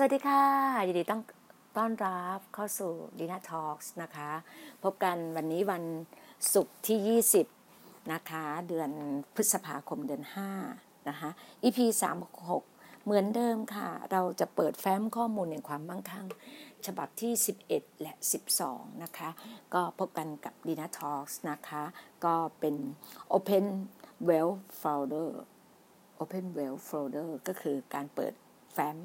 สวัสดีค่ะ ยินดีต้องต้อนรับเข้าสู่ดีน่าทอล์กนะคะ พบกันวันนี้วันศุกร์ที่ 20 นะคะ เดือนพฤษภาคมเดือน 5 นะคะ EP 36เหมือนเดิมค่ะ เราจะเปิดแฟ้มข้อมูลแห่งความมั่งคั่ง ฉบับที่ 11 และ 12 นะคะ ก็พบกันกับ d i n a Talks นะคะ ก็เป็น Open Well Folder Open Wealth Folder ก็คือการเปิดแฟ้ม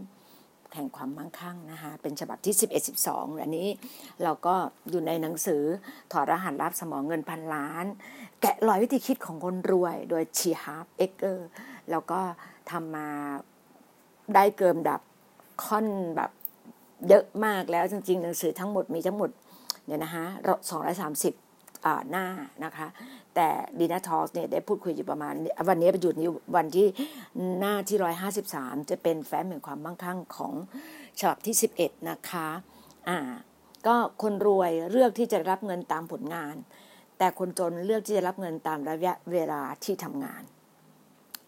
แห่งความมั่งคั่งนะคะเป็นฉบับที่ 11 12อันนี้เราก็อยู่ในหนังสือถอดรหัสลับสมองเงินพันล้าน แกะรอยวิธีคิดของคนรวย โดยทีฮาร์ฟ เอคเคอร์แล้วก็ทำมาได้เกิมดับค่อนแบบเยอะมากแล้วจริงๆ หนังสือทั้งหมดมีทั้งหมดเนี่ยนะคะสองร้อยสามสิบ หน้านะคะ แต่ดีนาทอสเนี่ยได้พูดคุยอยู่ประมาณ วันนี้ไปหยุดนี้วันที่หน้าที่ร้อยห้าสิบสามจะเป็นแฟ้มแห่งความมั่งคั่งของฉบับที่สิบเอ็ดนะคะอ่าก็คนรวยเลือกที่จะรับเงินตามผลงาน แต่คนจนเลือกที่จะรับเงินตามระยะเวลาที่ทำงาน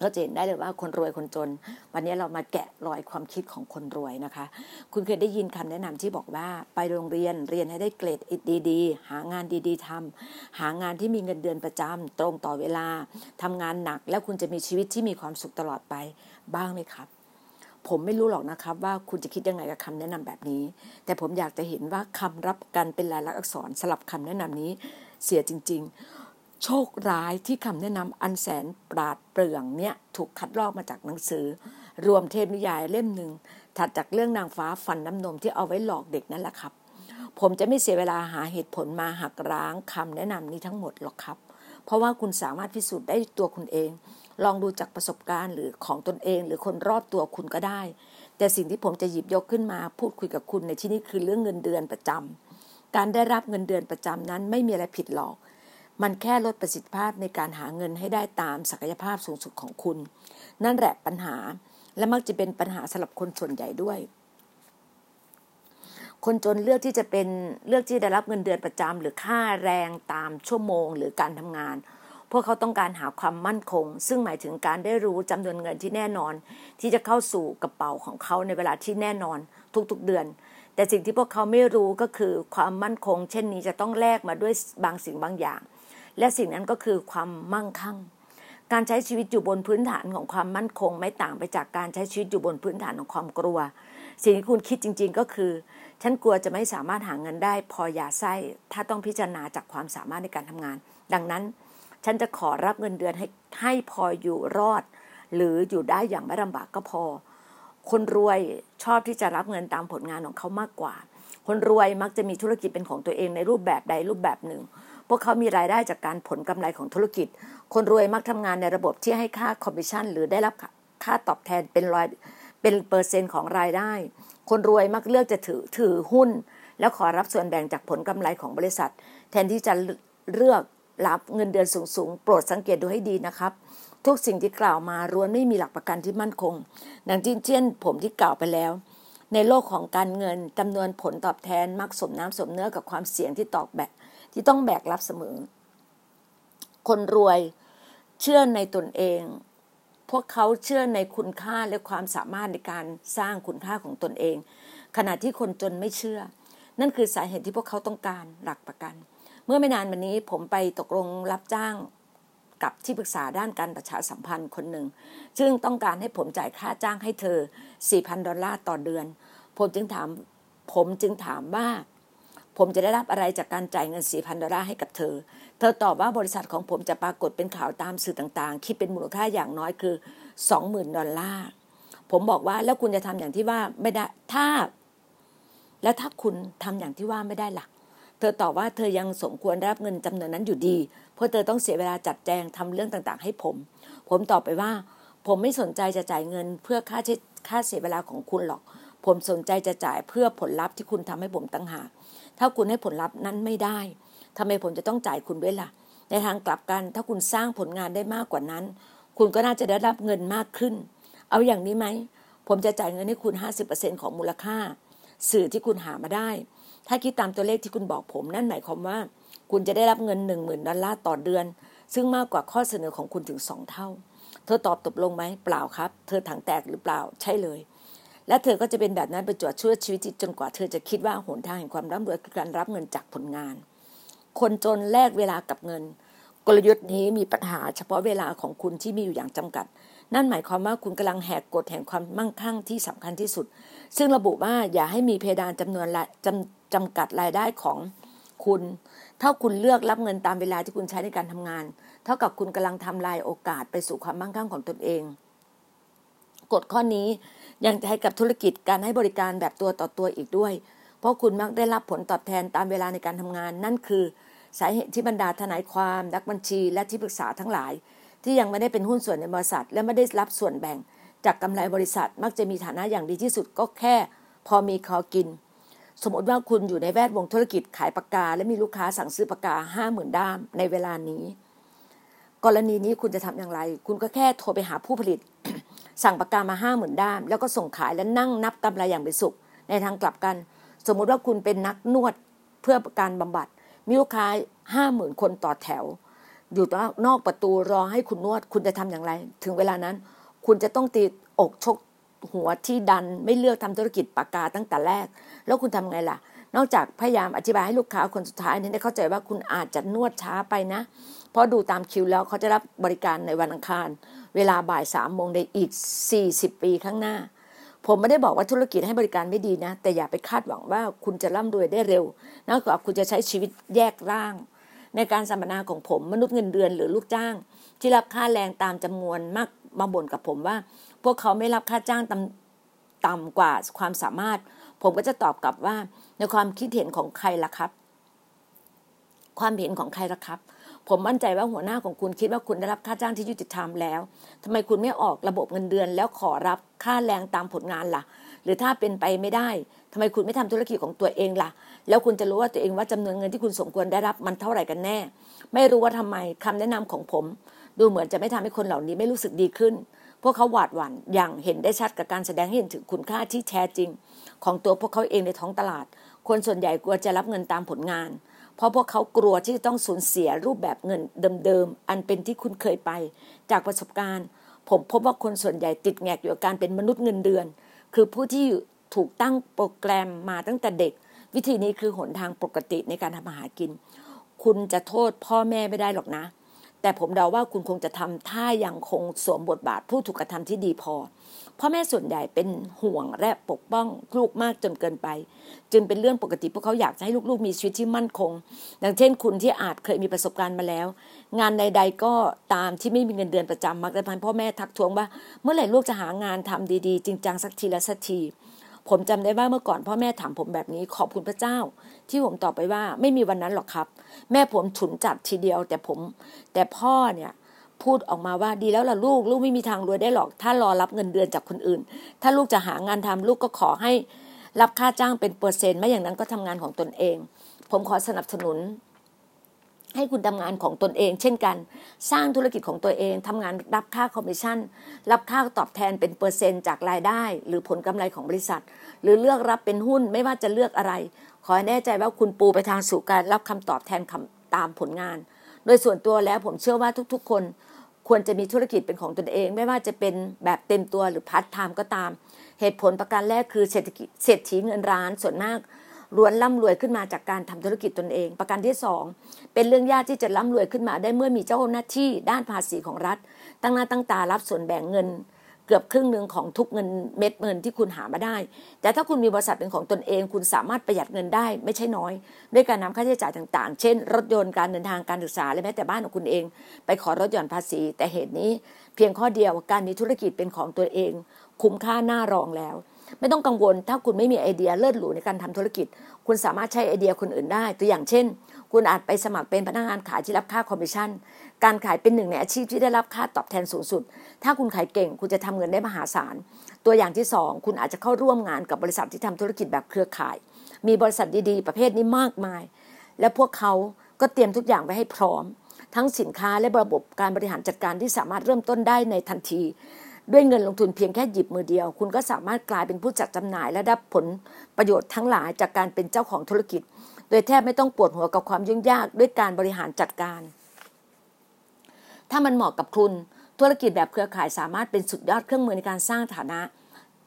ก็จะเห็นได้เลยว่าคนรวยคนจน วันนี้เรามาแกะรอยความคิดของคนรวยนะคะ คุณเคยได้ยินคำแนะนำที่บอกว่าไปโรงเรียนเรียนให้ได้เกรดดีๆ หางานดีๆทำหางานที่มีเงินเดือนประจำตรงต่อเวลาทำงานหนัก แล้วคุณจะมีชีวิตที่มีความสุขตลอดไปบ้างไหมครับผมไม่รู้หรอกนะครับว่าคุณจะคิดยังไงกับคำแนะนำแบบนี้ แต่ผมอยากจะเห็นว่าคำรับกันเป็นลายลักษณ์อักษรสลับคำแนะนำนี้เสียจริง ๆ โชคร้ายที่คำแนะนำอันแสนปราดเปรื่องเนี่ยถูกคัดลอกมาจากหนังสือ รวมเทพนิยายเล่มหนึ่งถัดจากเรื่องนางฟ้าฟันน้ำนมที่เอาไว้หลอกเด็กนั่นแหละครับ ผมจะไม่เสียเวลาหาเหตุผลมาหักร้างคำแนะนำนี้ทั้งหมดหรอกครับ เพราะว่าคุณสามารถพิสูจน์ได้ตัวคุณเอง ลองดูจากประสบการณ์หรือของตนเอง หรือคนรอบตัวคุณก็ได้ แต่สิ่งที่ผมจะหยิบยกขึ้นมาพูดคุยกับคุณในที่นี้คือเรื่องเงินเดือนประจำการได้รับเงินเดือนประจำนั้นไม่มีอะไรผิดหรอก มันแค่ลดประสิทธิภาพในการหาเงินให้ได้ตามศักยภาพสูงสุดของคุณ นั่นแหละปัญหาและมักจะเป็นปัญหาสำหรับคนส่วนใหญ่ด้วย คนจนเลือกที่จะเป็นเลือกที่ได้รับเงินเดือนประจำหรือค่าแรงตามชั่วโมง หรือการทำงาน พวกเขาต้องการหาความมั่นคง ซึ่งหมายถึงการได้รู้จำนวนเงินที่แน่นอน ที่จะเข้าสู่กระเป๋าของเขาในเวลาที่แน่นอนทุกๆเดือนแต่สิ่งที่พวกเขาไม่รู้ก็คือความมั่นคง เช่นนี้จะต้องแลกมาด้วยบางสิ่งบางอย่าง และสิ่งนั้นก็คือความมั่งคั่ง การใช้ชีวิตอยู่บนพื้นฐานของความมั่นคง ไม่ต่างไปจากการใช้ชีวิตอยู่บนพื้นฐานของความกลัว สิ่งที่คุณคิดจริง ๆ ก็คือ ฉันกลัวจะไม่สามารถหาเงินได้ พอยาไส้ถ้าต้องพิจารณาจากความสามารถในการทำงาน ดังนั้น ฉันจะขอรับเงินเดือนให้ให้พออยู่รอด หรืออยู่ได้อย่างไม่ลำบากก็พอ คนรวยชอบที่จะรับเงินตามผลงานของเขามากกว่า คนรวยมักจะมีธุรกิจเป็นของตัวเองในรูปแบบใดรูปแบบหนึ่ง พวกเขามีรายได้จากการผลกำไรของธุรกิจ คนรวยมักทำงานในระบบที่ให้ค่าคอมมิชชั่น หรือได้รับค่าตอบแทนเป็นรอยเป็นเปอร์เซ็นต์ของรายได้ คนรวยมักเลือกจะถือถือหุ้น แล้วขอรับส่วนแบ่งจากผลกำไรของบริษัท แทนที่จะเลือกรับเงินเดือนสูงๆ โปรดสังเกตดูให้ดีนะครับ ทุกสิ่งที่กล่าวมาล้วนไม่มีหลักประกันที่มั่นคงดังที่เช่นผมที่กล่าวไปแล้ว ในโลกของการเงินจำนวนผลตอบแทนมักสมน้ำสมเนื้อกับความเสี่ยงที่ตอกแบก ที่ต้องแบกรับเสมอ คนรวยเชื่อในตนเอง พวกเขาเชื่อในคุณค่าและความสามารถในการสร้างคุณค่าของตนเอง ขณะที่คนจนไม่เชื่อ นั่นคือสาเหตุที่พวกเขาต้องการหลักประกัน เมื่อไม่นานมานี้ผมไปตกลงรับจ้างกับที่ปรึกษาด้านการประชาสัมพันธ์คนหนึ่ง ซึ่งต้องการให้ผมจ่ายค่าจ้างให้เธอ 4,000 ดอลลาร์ต่อเดือน ผมจึงถาม ผมจึงถามว่า ผมจะได้รับอะไรจากการจ่ายเงินสี่พันดอลลาร์ให้กับเธอ เธอตอบว่าบริษัทของผมจะปรากฏเป็นข่าวตามสื่อต่างๆ คิดเป็นมูลค่าอย่างน้อยคือสองหมื่นดอลลาร์ ผมบอกว่าแล้วคุณจะทำอย่างที่ว่าไม่ได้ ถ้า แล้วถ้าคุณทำอย่างที่ว่าไม่ได้ลักเธอตอบว่าเธอยังสมควรรับเงินจำนวนนั้นอยู่ดี เพราะเธอต้องเสียเวลาจัดแจงทำเรื่องต่างๆ ให้ผม ผมตอบไปว่า ผมไม่สนใจจะจ่ายเงินเพื่อค่าค่าเสียเวลาของคุณหรอก ผมสนใจจะจ่ายเพื่อผลลัพธ์ที่คุณทำให้ผมตั้งหาก ถ้าคุณให้ผลลัพธ์นั้นไม่ได้ทำไมผมจะต้องจ่ายคุณด้วยล่ะ ในทางกลับกันถ้าคุณสร้างผลงานได้มากกว่านั้น คุณก็น่าจะได้รับเงินมากขึ้น เอาอย่างนี้ไหม ผมจะจ่ายเงินให้คุณ 50%ของมูลค่า สื่อที่คุณหามาได้ ถ้าคิดตามตัวเลขที่คุณบอกผมนั่นหมายความว่า คุณจะได้รับเงิน 1 0,000ดอลลาร์ต่อเดือน ซึ่งมากกว่าข้อเสนอของคุณถึงสองเท่า เธอตอบตกลงไหมเปล่าครับ เธอถังแตกหรือเปล่า ใช่เลย และเธอก็จะเป็นแบบนั้นไปจวดชั่วชีวิตจนกว่าเธอจะคิดว่าหนทางแห่งความร่ำรวยคือการรับเงินจากผลงาน คนจนแลกเวลากับเงิน กลยุทธ์นี้มีปัญหาเฉพาะเวลาของคุณที่มีอยู่อย่างจำกัด นั่นหมายความว่าคุณกำลังแหกกฎแห่งความมั่งคั่งที่สำคัญที่สุด ซึ่งระบุว่าอย่าให้มีเพดานจำนวนจำจำกัดรายได้ของคุณ ถ้าคุณเลือกรับเงินตามเวลาที่คุณใช้ในการทำงาน เท่ากับคุณกำลังทำลายโอกาสไปสู่ความมั่งคั่งของตนเองกฎข้อนี้ ยังใช้กับธุรกิจการให้บริการแบบตัวต่อตัวอีกด้วย เพราะคุณมักได้รับผลตอบแทนตามเวลาในการทำงาน นั่นคือสาเหตุที่บรรดาทนายความนักบัญชี และที่ปรึกษาทั้งหลาย ที่ยังไม่ได้เป็นหุ้นส่วนในบริษัท และไม่ได้รับส่วนแบ่ง จากกำไรบริษัทมักจะมีฐานะอย่างดีที่สุดก็แค่ พอมีคอกิน สมมติว่าคุณอยู่ในแวดวงธุรกิจขายปากกา และมีลูกค้าสั่งซื้อปากกาห้าหมื่นด้ามในเวลานี้ กรณีนี้คุณจะทำอย่างไร คุณก็แค่โทรไปหาผู้ผลิต สั่งปากกามาห้าหมื่นด้าม แล้วก็ส่งขายและนั่งนับกำไรอย่างเป็นสุข ในทางกลับกัน สมมุติว่าคุณเป็นนักนวดเพื่อการบำบัด มีลูกค้าห้าหมื่นคนต่อแถว อยู่นอกประตูรอให้คุณนวด คุณจะทำอย่างไร ถึงเวลานั้น คุณจะต้องตีอกชกหัวที่ดันไม่เลือกทำธุรกิจปากกาตั้งแต่แรก แล้วคุณทำไงล่ะ นอกจากพยายามอธิบายให้ลูกค้าคนสุดท้ายนี้ได้เข้าใจว่าคุณอาจจะนวดช้าไปนะ เพราะดูตามคิวแล้วเขาจะรับบริการในวันอังคาร เวลาบ่ายสามโมงในอีก 40 ปีข้างหน้า ผมไม่ได้บอกว่าธุรกิจให้บริการไม่ดีนะ แต่อย่าไปคาดหวังว่าคุณจะร่ำรวยได้เร็วนอกจากคุณจะใช้ชีวิตแยกร่าง ในการสัมมนาของผมมนุษย์เงินเดือนหรือลูกจ้าง ที่รับค่าแรงตามจำนวนมากมาบ่นกับผมว่า พวกเขาไม่รับค่าจ้างต่ำต่ำกว่าความสามารถ ผมก็จะตอบกลับว่า ในความคิดเห็นของใครล่ะครับ ความเห็นของใครล่ะครับ ผมมั่นใจว่าหัวหน้าของคุณคิดว่าคุณได้รับค่าจ้างที่ยุติธรรมแล้วทำไมคุณไม่ออกระบบเงินเดือน แล้วขอรับค่าแรงตามผลงานล่ะ หรือถ้าเป็นไปไม่ได้ทำไมคุณไม่ทำธุรกิจของตัวเองล่ะ แล้วคุณจะรู้ว่าตัวเองว่าจำนวนเงินที่คุณสมควรได้รับมันเท่าไหร่กันแน่ ไม่รู้ว่าทำไมคำแนะนำของผม ดูเหมือนจะไม่ทำให้คนเหล่านี้ไม่รู้สึกดีขึ้น พวกเขาหวาดหวั่นอย่างเห็นได้ชัดกับการแสดงให้เห็นถึงคุณค่าที่แท้จริง ของตัวพวกเขาเองในท้องตลาด คนส่วนใหญ่กลัวจะรับเงินตามผลงาน เพราะพวกเขากลัวที่จะต้องสูญเสียรูปแบบเงินเดิมๆ อันเป็นที่คุณเคยไป จากประสบการณ์ ผมพบว่าคนส่วนใหญ่ติดแงกอยู่กับการเป็นมนุษย์เงินเดือน คือผู้ที่ถูกตั้งโปรแกรมมาตั้งแต่เด็ก วิธีนี้คือหนทางปกติในการทำอาหากิน คุณจะโทษพ่อแม่ไม่ได้หรอกนะ แต่ผมเดาว่าคุณคงจะทำถ้ายังคงสวมบทบาทผู้ถูกกระทำที่ดีพอพ่อแม่ส่วนใหญ่เป็นห่วงและปกป้องลูกมากจนเกินไป จึงเป็นเรื่องปกติพวกเขาอยากจะให้ลูกๆ มีชีวิตที่มั่นคง ดังเช่นคุณที่อาจเคยมีประสบการณ์มาแล้ว งานใดๆก็ตามที่ไม่มีเงินเดือนประจำมักจะพันพ่อแม่ทักท้วงว่า เมื่อไหร่ลูกจะหางานทำดีๆ จริงจังสักทีละสักที ผมจำได้ว่าเมื่อก่อนพ่อแม่ถามผมแบบนี้ขอบคุณพระเจ้า ที่ผมตอบไปว่าไม่มีวันนั้นหรอกครับ แม่ผมฉุนจัดทีเดียว แต่ผม แต่พ่อเนี่ยพูดออกมาว่าดีแล้วล่ะลูก ลูกไม่มีทางรวยได้หรอก ถ้ารอรับเงินเดือนจากคนอื่น ถ้าลูกจะหางานทำลูกก็ขอให้รับค่าจ้างเป็นเปอร์เซ็นต์ไม่อย่างนั้นก็ทำงานของตนเอง ผมขอสนับสนุน ให้คุณทำงานของตนเอง เช่นกัน สร้างธุรกิจของตัวเองทำงานรับค่าคอมมิชชั่น รับค่าตอบแทนเป็นเปอร์เซ็นต์จากรายได้ หรือผลกำไรของบริษัท หรือเลือกรับเป็นหุ้นไม่ว่าจะเลือกอะไร ขอให้แน่ใจว่าคุณปูไปทางสู่การรับค่าตอบแทนคำตามผลงาน โดยส่วนตัวแล้วผมเชื่อว่าทุกๆ คน ควรจะมีธุรกิจเป็นของตนเอง ไม่ว่าจะเป็นแบบเต็มตัวหรือพาร์ทไทม์ก็ตาม เหตุผลประการแรกคือเศรษฐกิจเศรษฐีเงินล้านส่วนมาก ล้วนร่ำรวยขึ้นมาจากการทำธุรกิจตนเอง ประการที่สองเป็นเรื่องยากที่จะร่ำรวยขึ้นมาได้เมื่อมีเจ้าหน้าที่ด้านภาษีของรัฐ ตั้งหน้าตั้งตารับส่วนแบ่งเงินเกือบครึ่งหนึ่งของทุกเงินเม็ดเงินที่คุณหามาได้ แต่ถ้าคุณมีบริษัทเป็นของตนเอง คุณสามารถประหยัดเงินได้ไม่ใช่น้อย ด้วยการนำค่าใช้จ่ายต่างๆ เช่น รถยนต์การเดินทางการศึกษาและแม้แต่บ้านของคุณเอง ไปขอลดหย่อนภาษี แค่เหตุนี้ เพียงข้อเดียวการมีธุรกิจเป็นของตัวเอง คุ้มค่าน่าลองแล้ว ไม่ต้องกังวล ถ้าคุณไม่มีไอเดียเลิศหรูในการทำธุรกิจ คุณสามารถใช้ไอเดียคนอื่นได้ ตัวอย่างเช่น คุณอาจไปสมัครเป็นพนักงานขายที่รับค่าคอมมิชชั่น การขายเป็นหนึ่งในอาชีพที่ได้รับค่าตอบแทนสูงสุด ถ้าคุณขายเก่ง คุณจะทำเงินได้มหาศาล ตัวอย่างที่สองคุณอาจจะเข้าร่วมงานกับบริษัทที่ทำธุรกิจแบบเครือข่าย มีบริษัทดีๆ ประเภทนี้มากมาย และพวกเขาก็เตรียมทุกอย่างไว้ให้พร้อม ทั้งสินค้าและระบบการบริหารจัดการที่สามารถเริ่มต้นได้ในทันที ด้วยเงินลงทุนเพียงแค่หยิบมือเดียว คุณก็สามารถกลายเป็นผู้จัดจำหน่ายและได้ผลประโยชน์ทั้งหลายจากการเป็นเจ้าของธุรกิจ โดยแทบไม่ต้องปวดหัวกับความยุ่งยากด้วยการบริหารจัดการ ถ้ามันเหมาะกับคุณ ธุรกิจแบบเครือข่ายสามารถเป็นสุดยอดเครื่องมือในการสร้างฐานะ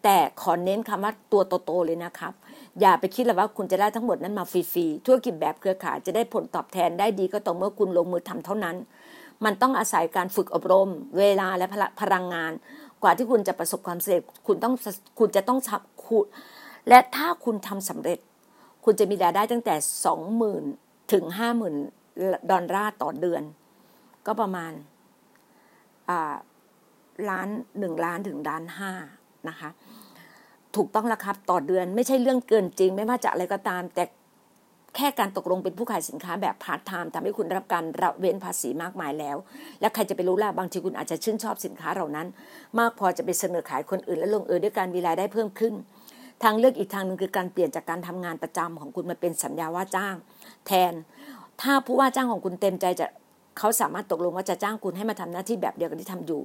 แต่ขอเน้นคำว่าตัวโตๆเลยนะครับ อย่าไปคิดเลยว่าคุณจะได้ทั้งหมดนั้นมาฟรีๆ ธุรกิจแบบเครือข่ายจะได้ผลตอบแทนได้ดีก็ต่อเมื่อคุณลงมือทำเท่านั้น มันต้องอาศัยการฝึกอบรม เวลาและพลังงาน กว่าที่คุณจะประสบความสำเร็จคุณต้องคุณจะต้องคุณและถ้าคุณทำสำเร็จ คุณจะมีรายได้ตั้งแต่สองหมื่นถึงห้าหมื่นดอลลาร์ต่อเดือน ก็ประมาณล้านหนึ่งล้านถึงล้านห้านะคะ ถูกต้องแล้วครับต่อเดือนไม่ใช่เรื่องเกินจริง ไม่ว่าจะอะไรก็ตาม แต่ แค่การตกลงเป็นผู้ขายสินค้าแบบพาร์ทไทม์ทำให้คุณรับการละเว้นภาษีมากมายแล้ว และใครจะไปรู้ล่ะบางทีคุณอาจจะชื่นชอบสินค้าเหล่านั้น มากพอจะไปเสนอขายคนอื่นและลงเอยด้วยการมีรายได้เพิ่มขึ้น ทางเลือกอีกทางหนึ่งคือการเปลี่ยนจากการทำงานประจำของคุณมาเป็นสัญญาว่าจ้าง แทน ถ้าผู้ว่าจ้างของคุณเต็มใจจะ เขาสามารถตกลงว่าจะจ้างคุณให้มาทำหน้าที่แบบเดียวกับที่ทำอยู่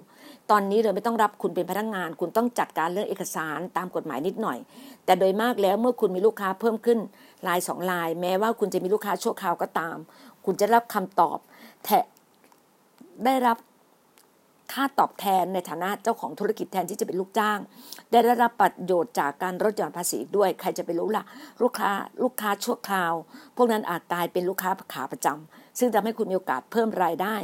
ตอนนี้เลยไม่ต้องรับคุณเป็นพนักงาน คุณต้องจัดการเรื่องเอกสารตามกฎหมายนิดหน่อย แต่โดยมากแล้วเมื่อคุณมีลูกค้าเพิ่มขึ้นลายสองลาย แม้ว่าคุณจะมีลูกค้าชั่วคราวก็ตาม คุณจะรับคำตอบแทได้รับค่าตอบแทนในฐานะเจ้าของธุรกิจแทนที่จะเป็นลูกจ้าง ได้รับประโยชน์จากการลดหย่อนภาษีด้วย ใครจะไปรู้ล่ะ ลูกค้าลูกค้าชั่วคราว พวกนั้นอาจกลายเป็นลูกค้าขาประจำ ซึ่งทำให้คุณมีโอกาสเพิ่มรายได้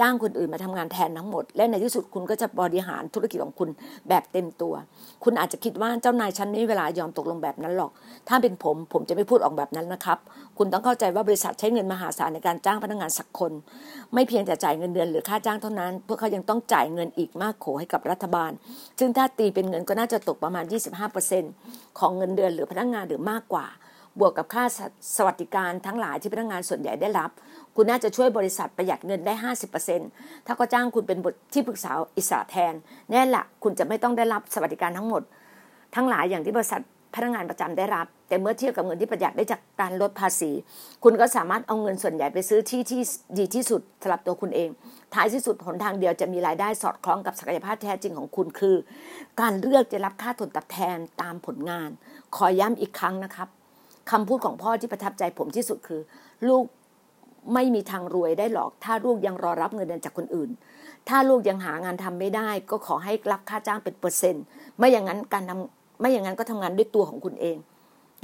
จ้างคนอื่นมาทำงานแทนทั้งหมด และในที่สุดคุณก็จะบริหารธุรกิจของคุณแบบเต็มตัว คุณอาจจะคิดว่าเจ้านายฉันไม่มีเวลายอมตกลงแบบนั้นหรอก ถ้าเป็นผมผมจะไม่พูดออกแบบนั้นนะครับ คุณต้องเข้าใจว่าบริษัทใช้เงินมหาศาลในการจ้างพนักงานสักคน ไม่เพียงแต่จ่ายเงินเดือนหรือค่าจ้างเท่านั้น พวกเขายังต้องจ่ายเงินอีกมากโขให้กับรัฐบาล ซึ่งถ้าตีเป็นเงินก็น่าจะตกประมาณ 25%ของเงินเดือนหรือพนักงานหรือมากกว่าบวกกับค่าสวัสดิการทั้งหลายที่พนักงานส่วนใหญ่ได้รับ คุณน่าจะช่วยบริษัทประหยัดเงินได้ 50%ถ้าก็จ้างคุณเป็นบทที่ปรึกษาอิสระแทน แน่ละคุณจะไม่ต้องได้รับสวัสดิการทั้งหมด ทั้งหลายอย่างที่บริษัทพนักงานประจำได้รับ แต่เมื่อเทียบกับเงินที่ประหยัดได้จากการลดภาษี คุณก็สามารถเอาเงินส่วนใหญ่ไปซื้อที่ที่ดีที่สุดสำหรับตัวคุณเอง ท้ายที่สุดหนทางเดียวจะมีรายได้สอดคล้องกับศักยภาพแท้จริงของคุณคือ การเลือกจะรับค่าตนตอบแทนตามผลงาน ขอย้ำอีกครั้งนะครับคำพูดของพ่อที่ประทับใจผมที่สุดคือ ลูก ไม่มีทางรวยได้หรอก ถ้าลูกยังรอรับเงินเดือนจากคนอื่น ถ้าลูกยังหางานทำไม่ได้ ก็ขอให้รับค่าจ้างเป็นเปอร์เซ็นต์ไม่อย่างนั้นการทำไม่อย่างนั้นก็ทำงานด้วยตัวของคุณเอง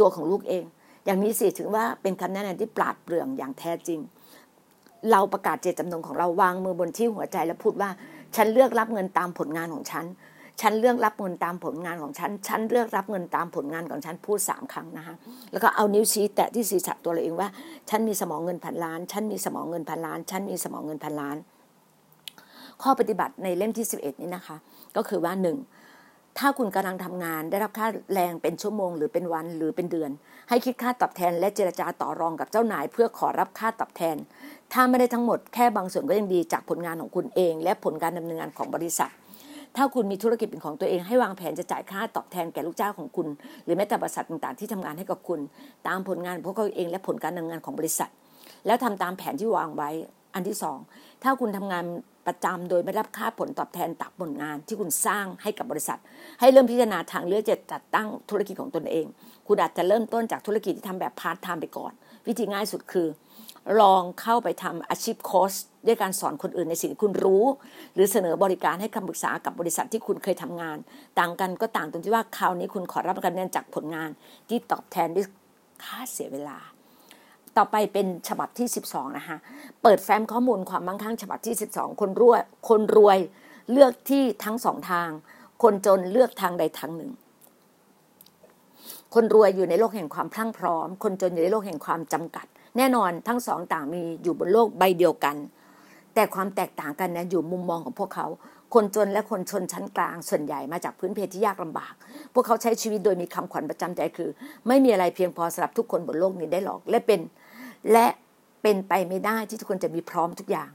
ตัวของลูกเอง อย่างนี้สิถึงว่าเป็นคำแนะนำที่ปราดเปรื่องอย่างแท้จริง เราประกาศเจตจำนงของเราวางมือบนที่หัวใจและพูดว่า ฉันเลือกรับเงินตามผลงานของฉัน ฉันเลือกรับเงินตามผลงานของฉัน ฉันเลือกรับเงินตามผลงานของฉันพูดสามครั้งนะคะแล้วก็เอานิ้วชี้แตะที่ศีรษะตัวเราเองว่า ฉันมีสมองเงินพันล้าน ฉันมีสมองเงินพันล้าน ฉันมีสมองเงินพันล้าน ข้อปฏิบัติในเล่มที่สิบเอ็ดนี้นะคะ ก็คือว่าหนึ่งถ้าคุณกำลังทำงานได้รับค่าแรงเป็นชั่วโมง หรือเป็นวันหรือเป็นเดือน ให้คิดค่าตอบแทนและเจรจาต่อรองกับเจ้านาย เพื่อขอรับค่าตอบแทน ถ้าไม่ได้ทั้งหมดแค่บางส่วนก็ยังดีจากผลงานของคุณเอง และผลการดำเนินงานของบริษัท ถ้าคุณมีธุรกิจเป็นของตัวเองให้วางแผนจะจ่ายค่าตอบแทนแก่ลูกจ้างของคุณ หรือแม้แต่บริษัทต่างๆ ที่ทำงานให้กับคุณ ตามผลงานพวกเขาเองและผลการดำเนินงานของบริษัท แล้วทำตามแผนที่วางไว้ อันที่สองถ้าคุณทำงานประจำโดยไม่รับค่าผลตอบแทนตามผลงานที่คุณสร้างให้กับบริษัท ให้เริ่มพิจารณาทางเลือกจะจัดตั้งธุรกิจของตนเอง คุณอาจจะเริ่มต้นจากธุรกิจที่ทำแบบพาร์ทไทม์ไปก่อน วิธีง่ายสุดคือ ลองเข้าไปทำอาชีพโค้ชด้วยการสอนคนอื่นในสิ่งที่คุณรู้ หรือเสนอบริการให้คำปรึกษากับบริษัทที่คุณเคยทำงาน ต่างกันก็ต่างตรงที่ว่าคราวนี้คุณขอรับการเงินจากผลงาน ที่ตอบแทนด้วยค่าเสียเวลา ต่อไปเป็นฉบับที่ 12 นะคะ เปิดแฟ้มข้อมูลความมั่งคั่งฉบับที่ 12 คนรวยคนรวยเลือกที่ทั้งสองทาง คนจนเลือกทางใดทางหนึ่งคนรวยอยู่ในโลกแห่งความพลั่งพร้อม คนจนอยู่ในโลกแห่งความจำกัด แน่นอนทั้งสองต่างมีอยู่บนโลกใบเดียวกัน แต่ความแตกต่างกันนะอยู่มุมมองของพวกเขา คนจนและคนชนชั้นกลางส่วนใหญ่มาจากพื้นเพที่ยากลำบาก พวกเขาใช้ชีวิตโดยมีคำขวัญประจำใจคือ ไม่มีอะไรเพียงพอสำหรับทุกคนบนโลกนี้ได้หรอก และเป็นและเป็นไปไม่ได้ที่ทุกคนจะมีพร้อมทุกอย่าง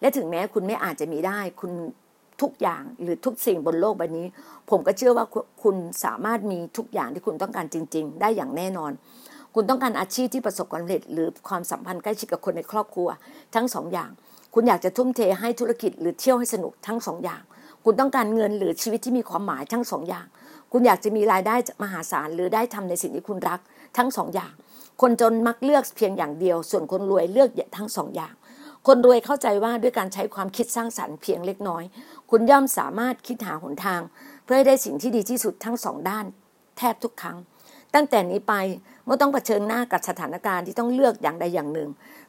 และถึงแม้คุณไม่อาจจะมีได้ คุณทุกอย่างหรือทุกสิ่งบนโลกใบนี้ ผมก็เชื่อว่าคุณสามารถมีทุกอย่างที่คุณต้องการจริง ๆ ได้อย่างแน่นอน คุณต้องการอาชีพที่ประสบความสำเร็จ หรือความสัมพันธ์ใกล้ชิดกับคนในครอบครัว ทั้งสองอย่าง คุณอยากจะทุ่มเทให้ธุรกิจหรือเที่ยวให้สนุกทั้งสองอย่าง คุณต้องการเงินหรือชีวิตที่มีความหมายทั้งสองอย่าง คุณอยากจะมีรายได้มหาศาลหรือได้ทำในสิ่งที่คุณรัก ทั้งสองอย่าง คนจนมักเลือกเพียงอย่างเดียว ส่วนคนรวยเลือกทั้งสองอย่างคนรวยเข้าใจว่าด้วยการใช้ความคิดสร้างสรรค์เพียงเล็กน้อย คุณย่อมสามารถคิดหาหนทาง เพื่อให้ได้สิ่งที่ดีที่สุดทั้งสองด้าน แทบทุกครั้ง ตั้งแต่นี้ไปเมื่อต้องเผชิญหน้ากับสถานการณ์ที่ต้องเลือกอย่างใดอย่างหนึ่ง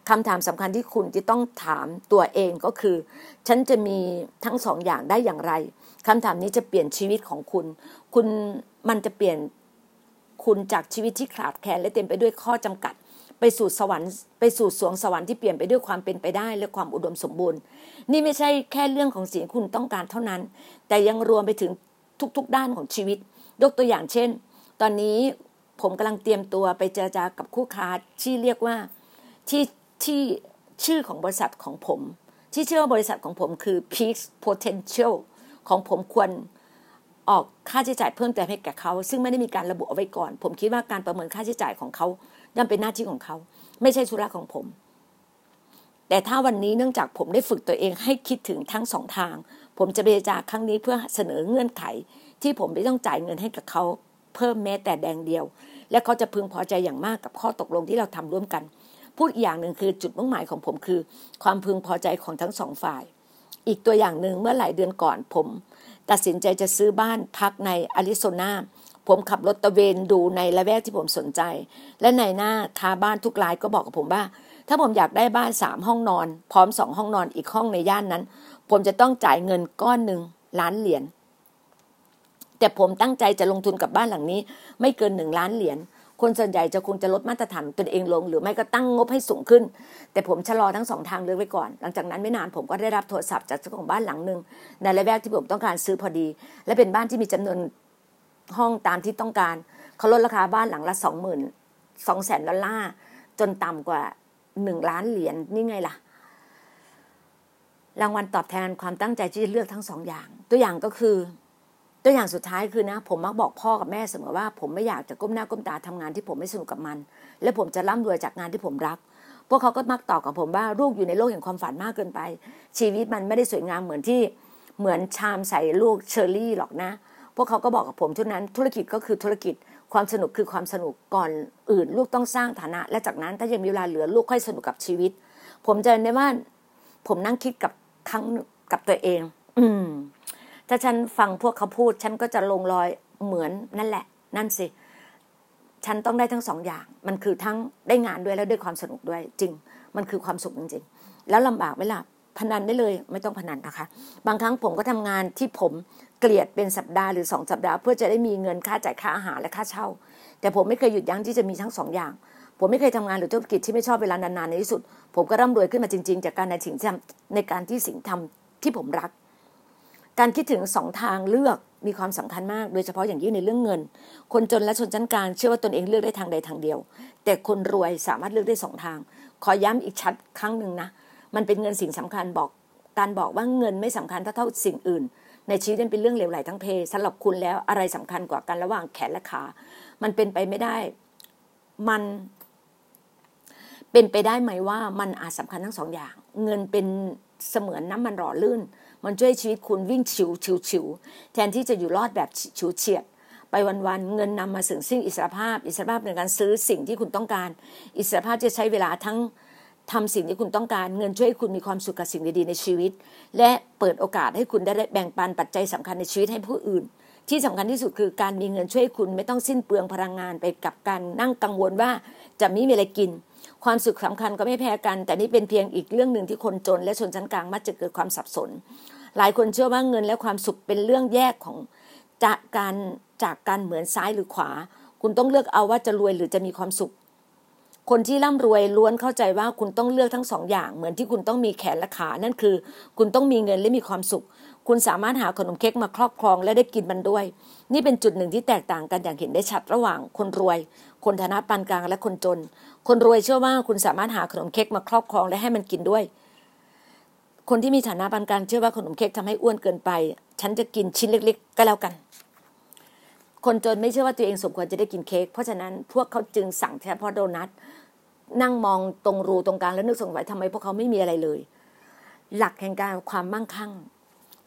คำถามสำคัญที่คุณจะต้องถามตัวเองก็คือ ฉันจะมีทั้งสองอย่างได้อย่างไรคำถามนี้จะเปลี่ยนชีวิตของคุณ คุณมันจะเปลี่ยนคุณจากชีวิตที่ขาดแคลนและเต็มไปด้วยข้อจำกัด ไปสู่สวรรค์ไปสู่สวงสวรรค์ที่เปลี่ยนไปด้วยความเป็นไปได้และความอุดมสมบูรณ์ นี่ไม่ใช่แค่เรื่องของสิ่งคุณต้องการเท่านั้น แต่ยังรวมไปถึงทุกๆด้านของชีวิต ยกตัวอย่างเช่น ตอนนี้ ผมกำลังเตรียมตัวไปเจรจากับคู่ค้าที่เรียกว่าที่ที่ชื่อของบริษัทของผม ที่ชื่อว่าบริษัทของผมคือ Peak Potential ของผมควรออกค่าใช้จ่ายเพิ่มเติมให้แก่เขา ซึ่งไม่ได้มีการระบุเอาไว้ก่อน ผมคิดว่าการประเมินค่าใช้จ่ายของเขาย่อมเป็นหน้าที่ของเขา ไม่ใช่ธุระของผม แต่ถ้าวันนี้เนื่องจากผมได้ฝึกตัวเองให้คิดถึงทั้งสองทาง ผมจะเบจาครั้งนี้เพื่อเสนอเงื่อนไข ที่ผมไม่ต้องจ่ายเงินให้กับเขา เพิ่มแม้แต่แดงเดียว และเขาจะพึงพอใจอย่างมากกับข้อตกลงที่เราทำร่วมกัน พูดอีกอย่างหนึ่งคือจุดมุ่งหมายของผมคือ ความพึงพอใจของทั้งสองฝ่าย อีกตัวอย่างหนึ่งเมื่อหลายเดือนก่อนผม ตัดสินใจจะซื้อบ้านพักในอาริโซนาผมขับรถตะเวนดูในละแวกที่ผมสนใจ และในหน้าค้าบ้านทุกรายก็บอกกับผมว่า ถ้าผมอยากได้บ้านสามห้องนอน พร้อมสองห้องนอนอีกห้องในย่านนั้น ผมจะต้องจ่ายเงินก้อนหนึ่งล้านเหรียญ แต่ผมตั้งใจจะลงทุนกับบ้านหลังนี้ ไม่เกินหนึ่งล้านเหรียญคนส่วนใหญ่จะคงจะลดมาตรฐานตนเองลง หรือไม่ก็ตั้งงบให้สูงขึ้น แต่ผมชะลอทั้งสองทางเลือกไว้ก่อน หลังจากนั้นไม่นานผมก็ได้รับโทรศัพท์จากเจ้าของบ้านหลังหนึ่งในระแวกที่ผมต้องการซื้อพอดี และเป็นบ้านที่มีจำนวนห้องตามที่ต้องการเขาลดราคาบ้านหลังละสองหมื่นสองแสนดอลลาร์จนต่ำกว่าหนึ่งล้านเหรียญนี่ไงล่ะ รางวัลตอบแทนความตั้งใจที่จะเลือกทั้งสองอย่าง ตัวอย่างก็คือ ตัวอย่างสุดท้ายคือนะ ผมมักบอกพ่อกับแม่เสมอว่า ผมไม่อยากจะก้มหน้าก้มตาทำงานที่ผมไม่สนุกกับมัน และผมจะร่ำรวยจากงานที่ผมรัก พวกเขาก็มักตอบกับผมว่าลูกอยู่ในโลกแห่งความฝันมากเกินไป ชีวิตมันไม่ได้สวยงามเหมือนที่เหมือนชามใส่ลูกเชอร์รี่หรอกนะ พวกเขาก็บอกกับผมทุกนั้น ธุรกิจก็คือธุรกิจ ความสนุกคือความสนุกก่อนอื่น ลูกต้องสร้างฐานะ และจากนั้นถ้ายังมีเวลาเหลือลูกค่อยสนุกกับชีวิต ผมจะในว่า ผมนั่งคิดกับครั้งกับตัวเอง อืม ถ้าฉันฟังพวกเขาพูด ฉันก็จะลงรอยเหมือนนั่นแหละ นั่นสิ ฉันต้องได้ทั้งสองอย่าง มันคือทั้งได้งานด้วยแล้วด้วยความสนุกด้วยจริง มันคือความสุขจริงๆ แล้วลำบากไหมล่ะพนันได้เลยไม่ต้องพนันนะคะ บางครั้งผมก็ทำงานที่ผมเกลียดเป็นสัปดาห์หรือสองสัปดาห์ เพื่อจะได้มีเงินค่าจ่ายค่าอาหารและค่าเช่า แต่ผมไม่เคยหยุดยั้งที่จะมีทั้งสองอย่างผมไม่เคยทำงานหรือธุรกิจที่ไม่ชอบเวลานานๆในที่สุด ผมก็ร่ำรวยขึ้นมาจริง ๆ จากการในสิ่งทำในการที่สิ่งทำที่ผมรัก การคิดถึงสองทางเลือกมีความสำคัญมาก โดยเฉพาะอย่างยิ่งในเรื่องเงิน คนจนและชนชั้นกลางเชื่อว่าตนเองเลือกได้ทางใดทางเดียว แต่คนรวยสามารถเลือกได้สองทาง ขอย้ำอีกชัดครั้งหนึ่งนะ มันเป็นเงินสิ่งสำคัญบอก การบอกว่าเงินไม่สำคัญเท่าเท่าสิ่งอื่น ในชีวิตนั้นเป็นเรื่องเลวไหลทั้งเพสำหรับคุณแล้วอะไรสำคัญกว่ากันระหว่างแขนและขา มันเป็นไปไม่ได้ มันเป็นไปได้ไหมว่ามันอาจสำคัญทั้งสองอย่าง เงินเป็นเสมือนน้ำมันหล่อลื่น มันช่วยชีวิตคุณวิ่งฉิวฉิวฉิวแทนที่จะอยู่รอดแบบฉิวเฉียดไปวันๆเงินนำมาสึงซึ่งอิสรภาพ อิสรภาพในการซื้อสิ่งที่คุณต้องการ อิสรภาพจะใช้เวลาทั้งทำสิ่งที่คุณต้องการ เงินช่วยคุณมีความสุขกับสิ่งดีๆในชีวิต และเปิดโอกาสให้คุณได้แบ่งปันปัจจัยสำคัญในชีวิตให้ผู้อื่น ที่สำคัญที่สุดคือการมีเงินช่วยคุณไม่ต้องสิ้นเปลืองพลังงานไปกับการนั่งกังวลว่าจะไม่มีอะไรกิน ความสุขสำคัญก็ไม่แพ้กัน แต่นี่เป็นเพียงอีกเรื่องหนึ่งที่คนจน และชนชั้นกลางมักจะเกิดความสับสน หลายคนเชื่อว่าเงินและความสุขเป็นเรื่องแยกของจากการจากการเหมือนซ้ายหรือขวา คุณต้องเลือกเอาว่าจะรวยหรือจะมีความสุข คนที่ร่ำรวยล้วนเข้าใจว่าคุณต้องเลือกทั้งสองอย่าง เหมือนที่คุณต้องมีแขนและขา นั่นคือ คุณต้องมีเงินและมีความสุข คุณสามารถหาขนมเค้กมาครอบครองและได้กินมันด้วย นี่เป็นจุดหนึ่งที่แตกต่างกันอย่างเห็นได้ชัดระหว่างคนรวย คนฐานะปานกลางและคนจน คนรวยเชื่อว่าคุณสามารถหาขนมเค้กมาครอบครองและให้มันกินด้วย คนที่มีฐานะปานกลางเชื่อว่าขนมเค้กทำให้อ้วนเกินไป ฉันจะกินชิ้นเล็ก ๆ ก็แล้วกัน คนจนไม่เชื่อว่าตัวเองสมควรจะได้กินเค้กเพราะฉะนั้นพวกเขาจึงสั่งเฉพาะโดนัทนั่งมองตรงรูตรงกลางแล้วนึกสงสัยทำไมพวกเขาไม่มีอะไรเลย หลักแห่งการความมั่งคั่ง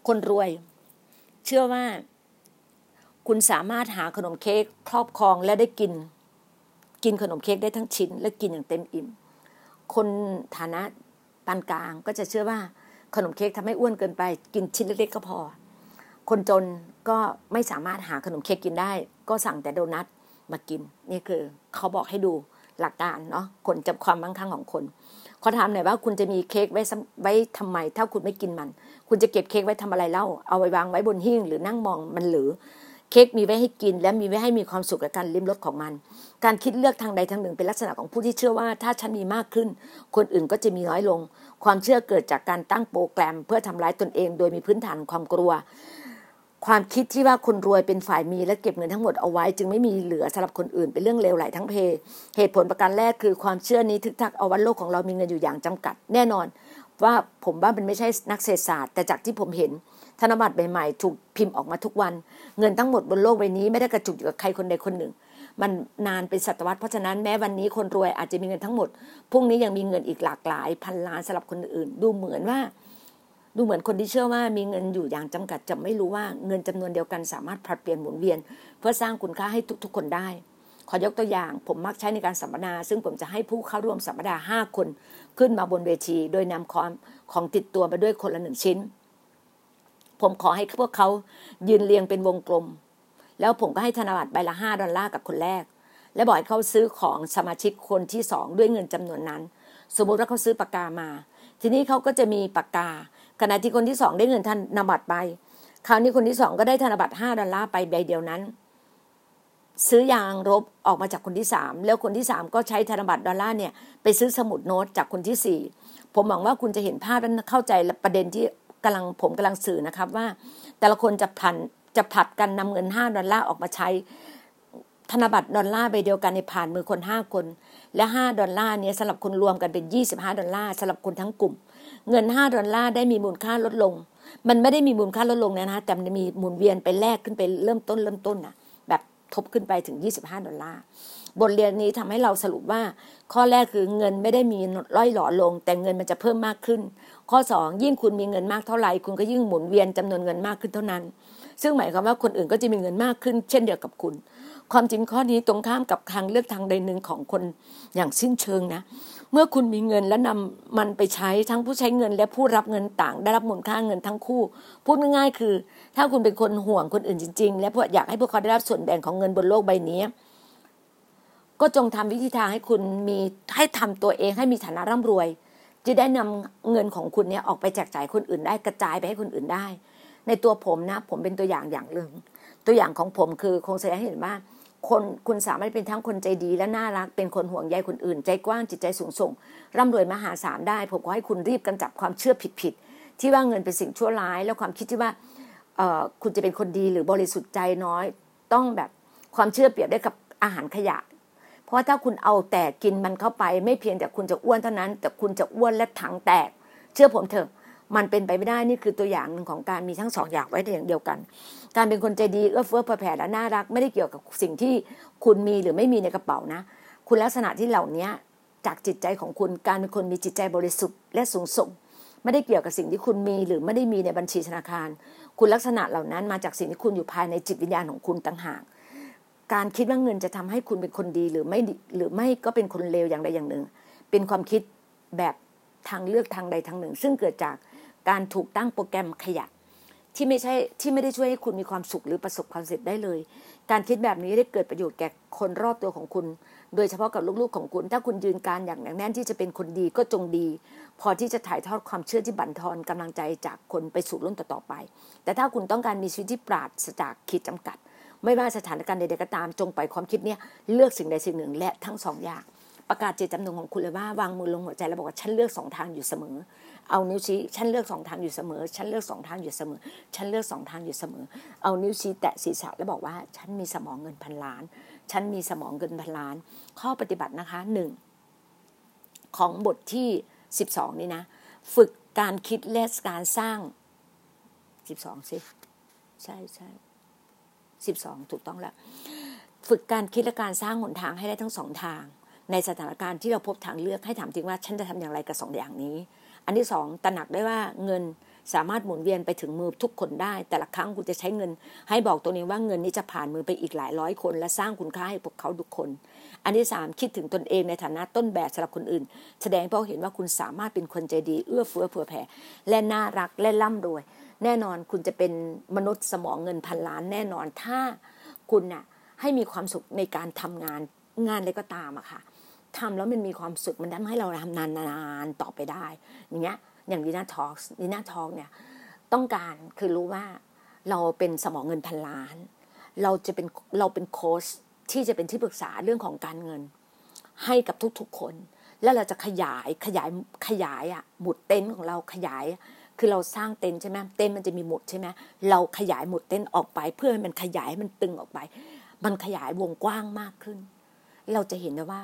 คนรวย เชื่อว่า คุณสามารถหาขนมเค้กครอบครองและได้กิน กินขนมเค้กได้ทั้งชิ้น และกินอย่างเต็มอิ่ม คนฐานะปานกลางก็จะเชื่อว่าขนมเค้กทำให้อ้วนเกินไป กินชิ้นเล็กๆก็พอ คนจนก็ไม่สามารถหาขนมเค้กกินได้ ก็สั่งแต่โดนัทมากิน นี่คือ เขาบอกให้ดูหลักการเนาะคนจับความมั่งคั่งของคนขอถามหน่อยว่าคุณจะมีเค้กไว้ไว้ทำไม ถ้าคุณไม่กินมัน คุณจะเก็บเค้กไว้ทำอะไรเล่า เอาไว้วางไว้บนหิ้งหรือนั่งมองมันหรือ เค้กมีไว้ให้กิน และมีไว้ให้มีความสุขกับการลิ้มรสของมัน การคิดเลือกทางใดทางหนึ่งเป็นลักษณะของผู้ที่เชื่อว่า ถ้าฉันมีมากขึ้น คนอื่นก็จะมีน้อยลง ความเชื่อเกิดจากการตั้งโปรแกรม เพื่อทำร้ายตนเองโดยมีพื้นฐานความกลัว ความคิดที่ว่าคนรวยเป็นฝ่ายมีและเก็บเงินทั้งหมดเอาไว้ จึงไม่มีเหลือสำหรับคนอื่นเป็นเรื่องเลวไหลทั้งเพ เหตุผลประการแรกคือความเชื่อนี้ทึกทักเอาวันโลกของเรามีเงินอยู่อย่างจำกัด แน่นอน ว่าผมว่ามันไม่ใช่นักเศรษฐศาสตร์ แต่จากที่ผมเห็น ธนบัตรใหม่ๆ ถูกพิมพ์ออกมาทุกวัน เงินทั้งหมดบนโลกใบนี้ไม่ได้กระจุกอยู่กับใครคนใดคนหนึ่ง มันนานเป็นศตวรรษเพราะฉะนั้นแม้วันนี้คนรวยอาจจะมีเงินทั้งหมดพรุ่งนี้ยังมีเงินอีกหลากหลาย พันล้านสำหรับคนอื่น ดูเหมือนว่า ดูเหมือนคนที่เชื่อว่ามีเงินอยู่อย่างจำกัดจะไม่รู้ว่าเงินจำนวนเดียวกันสามารถผลัดเปลี่ยนหมุนเวียน เพื่อสร้างคุณค่าให้ทุกๆคนได้ขอยกตัวอย่างผมมักใช้ในการสัมมนา ซึ่งผมจะให้ผู้เข้าร่วมสัมมนาห้าคน ขึ้นมาบนเวที โดยนำความของติดตัวมาด้วยคนละหนึ่งชิ้น ผมขอให้พวกเขายืนเรียงเป็นวงกลม แล้วผมก็ให้ธนบัตรใบละห้าดอลลาร์กับคนแรก และบอกให้เขาซื้อของสมาชิกคนที่สองด้วยเงินจำนวนนั้น สมมุติว่าเขาซื้อปากกามา ทีนี้เขาก็จะมีปากกา ขณะที่คนที่สองได้เงินธนบัตรไป คราวนี้คนที่สองก็ได้ธนบัตรห้าดอลลาร์ไปใบเดียวนั้น ซื้อยางรบออกมาจากคนที่สามแล้วคนที่สามก็ใช้ธนบัตรดอลลาร์เนี่ยไปซื้อสมุดโน้ตจากคนที่สี่ผมหวังว่าคุณจะเห็นภาพและเข้าใจประเด็นที่ กำลังผมกำลังสื่อนะครับว่า แต่ละคนจะผันจะผัดกันนำเงินห้าดอลลาร์ออกมาใช้ ธนบัตรดอลลาร์ใบเดียวกันในผ่านมือคนห้าคน และห้าดอลลาร์นี้สำหรับคนรวมกันเป็นยี่สิบห้าดอลลาร์สำหรับคนทั้งกลุ่ม เงินห้าดอลลาร์ได้มีมูลค่าลดลง มันไม่ได้มีมูลค่าลดลงนะฮะแต่มันมีหมุนเวียนไปแลกขึ้นไปเริ่มต้นเริ่มต้นนะแบบทบขึ้นไปถึงยี่สิบห้าดอลลาร์บทเรียนนี้ทำให้เราสรุปว่า ข้อแรกคือเงินไม่ได้มีร่อยหล่อลง แต่เงินมันจะเพิ่มมากขึ้น ข้อสองยิ่งคุณมีเงินมากเท่าไหร่คุณก็ยิ่งหมุนเวียนจำนวนเงินมากขึ้นเท่านั้น ซึ่งหมายความว่าคนอื่นก็จะมีเงินมากขึ้น เช่นเดียวกับคุณ ความจริงข้อนี้ตรงข้ามกับทางเลือกทางใดหนึ่งของคนอย่างสิ้นเชิงนะ เมื่อคุณมีเงินและนำมันไปใช้ทั้งผู้ใช้เงิน และผู้รับเงินต่าง ได้รับมูลค่าเงินทั้งคู่ พูดง่ายๆคือ ถ้าคุณเป็นคนห่วงคนอื่นจริง ๆ และอยากให้พวกเขาได้รับส่วนแบ่งของเงินบนโลกใบนี้ก็จงทำวิธีทางให้คุณมีให้ทำตัวเองให้มีฐานะร่ำรวย จะได้นำเงินของคุณเนี่ยออกไปแจกจ่ายคนอื่นได้กระจายไปให้คนอื่นได้ ในตัวผมนะ ผมเป็นตัวอย่างอย่างหนึ่งตัวอย่างของผมคือคงแสดงให้เห็นว่าคนคุณสามารถเป็นทั้งคนใจดีและน่ารัก เป็นคนห่วงใยคนอื่น ใจกว้างจิตใจสูงส่ง ร่ำรวยมหาศาลได้ ผมขอให้คุณรีบกำจัดความเชื่อผิดๆที่ว่าเงินเป็นสิ่งชั่วร้าย แล้วความคิดที่ว่าคุณจะเป็นคนดีหรือบริสุทธิ์ใจน้อย ต้องแบบความเชื่อเปรียบได้กับอาหารขยะ ราะถ้าคุณเอาแต่กินมันเข้าไป ไม่เพียงแต่คุณจะอ้วนเท่านั้น แต่คุณจะอ้วนและถังแตก เชื่อผมเถอะ มันเป็นไปไม่ได้นี่คือตัวอย่างหนึ่งของการมีทั้งสองอย่างไว้ในอย่างเดียวกัน การเป็นคนใจดีเอื้อเฟื้อเผื่อแผ่และน่ารัก ไม่ได้เกี่ยวกับสิ่งที่คุณมีหรือไม่มีในกระเป๋านะ คุณลักษณะที่เหล่านี้จากจิตใจของคุณการเป็นคนมีจิตใจบริสุทธิ์และสูงส่งไม่ได้เกี่ยวกับสิ่งที่คุณมีหรือไม่ได้มีในบัญชีธนาคาร คุณลักษณะเหล่านั้นมาจากสิ่งที่คุณอยู่ภายในจิตวิญญาณของคุณต่างหาก การคิดว่าเงินจะทำให้คุณเป็นคนดีหรือไม่หรือไม่ก็เป็นคนเลวอย่างใดอย่างหนึ่ง เป็นความคิดแบบทางเลือกทางใดทางหนึ่ง ซึ่งเกิดจากการถูกตั้งโปรแกรมขยะ ที่ไม่ใช่ที่ไม่ได้ช่วยให้คุณมีความสุขหรือประสบความสำเร็จได้เลย การคิดแบบนี้ได้เกิดประโยชน์แก่คนรอบตัวของคุณ โดยเฉพาะกับลูกๆของคุณ ถ้าคุณยืนการอย่างแน่นที่จะเป็นคนดีก็จงดี พอที่จะถ่ายทอดความเชื่อที่บั่นทอนกำลังใจจากคนไปสู่รุ่นต่อๆไป แต่ถ้าคุณต้องการมีชีวิตที่ปราศจากขีดจำกัด ไม่ว่าสถานการณ์ใดๆก็ตามจงปล่อยความคิดเนี่ยเลือกสิ่งใดสิ่งหนึ่งและทั้งสองอย่างประกาศเจตจำนงของคุณเลยว่าวางมือลงหัวใจแล้วบอกว่าฉันเลือกสองทางอยู่เสมอ เอานิ้วชี้ฉันเลือกสองทางอยู่เสมอ ฉันเลือกสองทางอยู่เสมอ ฉันเลือกสองทางอยู่เสมอ เอานิ้วชี้แตะศีรษะแล้วบอกว่า ฉันมีสมองเงินพันล้าน ฉันมีสมองเงินพันล้าน ข้อปฏิบัตินะคะหนึ่งของบทที่สิบสองนี่นะ ฝึกการคิดและการสร้างสิบสองสิใช่ใช่ สิบสองถูกต้องแล้วฝึกการคิดและการสร้างหนทางให้ได้ทั้งสองทาง ในสถานการณ์ที่เราพบทางเลือกให้ถามจริงว่าฉันจะทำอย่างไรกับสองอย่างนี้ อันที่สองตระหนักได้ว่าเงินสามารถหมุนเวียนไปถึงมือทุกคนได้ แต่ละครั้งคุณจะใช้เงิน ให้บอกตัวเองว่าเงินนี้จะผ่านมือไปอีกหลายร้อยคน และสร้างคุณค่าให้พวกเขาทุกคน อันที่สามคิดถึงตนเองในฐานะต้นแบบสำหรับคนอื่น แสดงเพราะเห็นว่าคุณสามารถเป็นคนใจดี เอื้อเฟื้อเผื่อแผ่และน่ารักและร่ำรวย แน่นอนคุณจะเป็นมนุษย์สมองเงินพันล้านแน่นอนถ้าคุณน่ะให้มีความสุขในการทำงานงานอะไรก็ตามอะค่ะทำแล้วมันมีความสุขมันทำให้เราทำนานๆต่อไปได้ อย่างเงี้ยอย่างดีน่าทอล์กดีน่าทอล์กเนี่ยต้องการคือรู้ว่าเราเป็นสมองเงินพันล้าน เราจะเป็นเราเป็นโค้ชที่จะเป็นที่ปรึกษาเรื่องของการเงิน ให้กับทุกๆคน แล้วเราจะขยายขยายขยายอะหมุดเต็นท์ของเราขยาย คือเราสร้างเต็นใช่ไหมเต็นมันจะมีหมดใช่ไหมเราขยายหมดเต็นออกไป เพื่อให้มันขยายมันตึงออกไป มันขยายวงกว้างมากขึ้น เราจะเห็นได้ว่า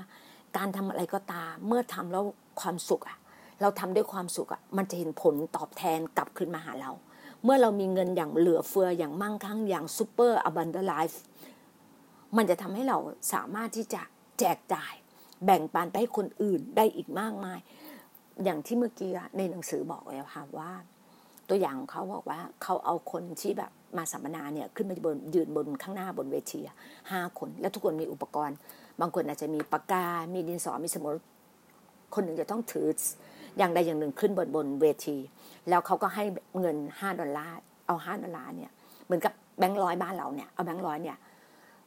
การทำอะไรก็ตามเมื่อทำแล้วความสุขอะเราทำด้วยความสุขอะมันจะเห็นผลตอบแทนกลับคืนมาหาเรา เมื่อเรามีเงินอย่างเหลือเฟืออย่างมั่งคั่งอย่าง super abundant life มันจะทำให้เราสามารถที่จะแจกจ่าย แบ่งปันไปให้คนอื่นได้อีกมากมาย อย่างที่เมื่อกี้ในหนังสือบอกไว้ค่ะว่า ตัวอย่างเขาบอกว่าเขาเอาคนที่แบบมาสัมมนาเนี่ยขึ้นมาบนยืนบนข้างหน้าบนเวทีห้าคน แล้วทุกคนมีอุปกรณ์ บางคนอาจจะมีปากกา มีดินสอมีสมุดคนหนึ่งจะต้องถืออย่างใดอย่างหนึ่งขึ้นบนบนเวที แล้วเขาก็ให้เงินห้าดอลลาร์เอาห้าดอลลาร์เนี่ยเหมือนกับแบงค์ร้อยบ้านเราเนี่ยเอาแบงค์ร้อยเนี่ย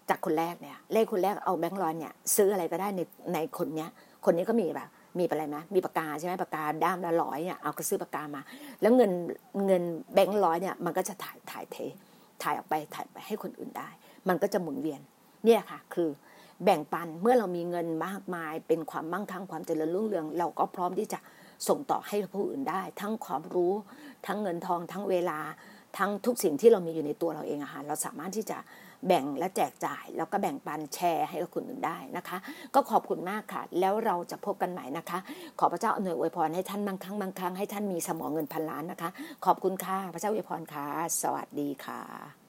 จากคนแรกเนี่ยเลขคนแรกเอาแบงค์ร้อยเนี่ยซื้ออะไรก็ได้ในในคนเนี้ยคนนี้ก็มีแบบ มีอะไรไหมมีปากกาใช่ไหมปากกาด้ามละร้อยเนี่ยเอาก็ซื้อปากกามา แล้วเงินเงินแบงค์ร้อยเนี่ยมันก็จะถ่ายถ่ายเท ถ่ายออกไปถ่ายไปให้คนอื่นได้ มันก็จะหมุนเวียนเนี่ยค่ะ คือแบ่งปันเมื่อเรามีเงินมากมาย เป็นความมั่งคั่งความเจริญรุ่งเรือง เราก็พร้อมที่จะส่งต่อให้ผู้อื่นได้ ทั้งความรู้ทั้งเงินทองทั้งเวลาทั้งทุกสิ่งที่เรามีอยู่ในตัวเราเองอะค่ะเราสามารถที่จะ แบ่งและแจกจ่าย แล้วก็แบ่งปันแชร์ให้กับคนอื่นได้นะคะ ก็ขอบคุณมากค่ะ แล้วเราจะพบกันใหม่นะคะ ขอพระเจ้าอำนวยอวยพรให้ท่านบางครั้งบางครั้งให้ท่านมีสมองเงินพันล้านนะคะ ขอบคุณค่ะพระเจ้าอวยพรค่ะสวัสดีค่ะ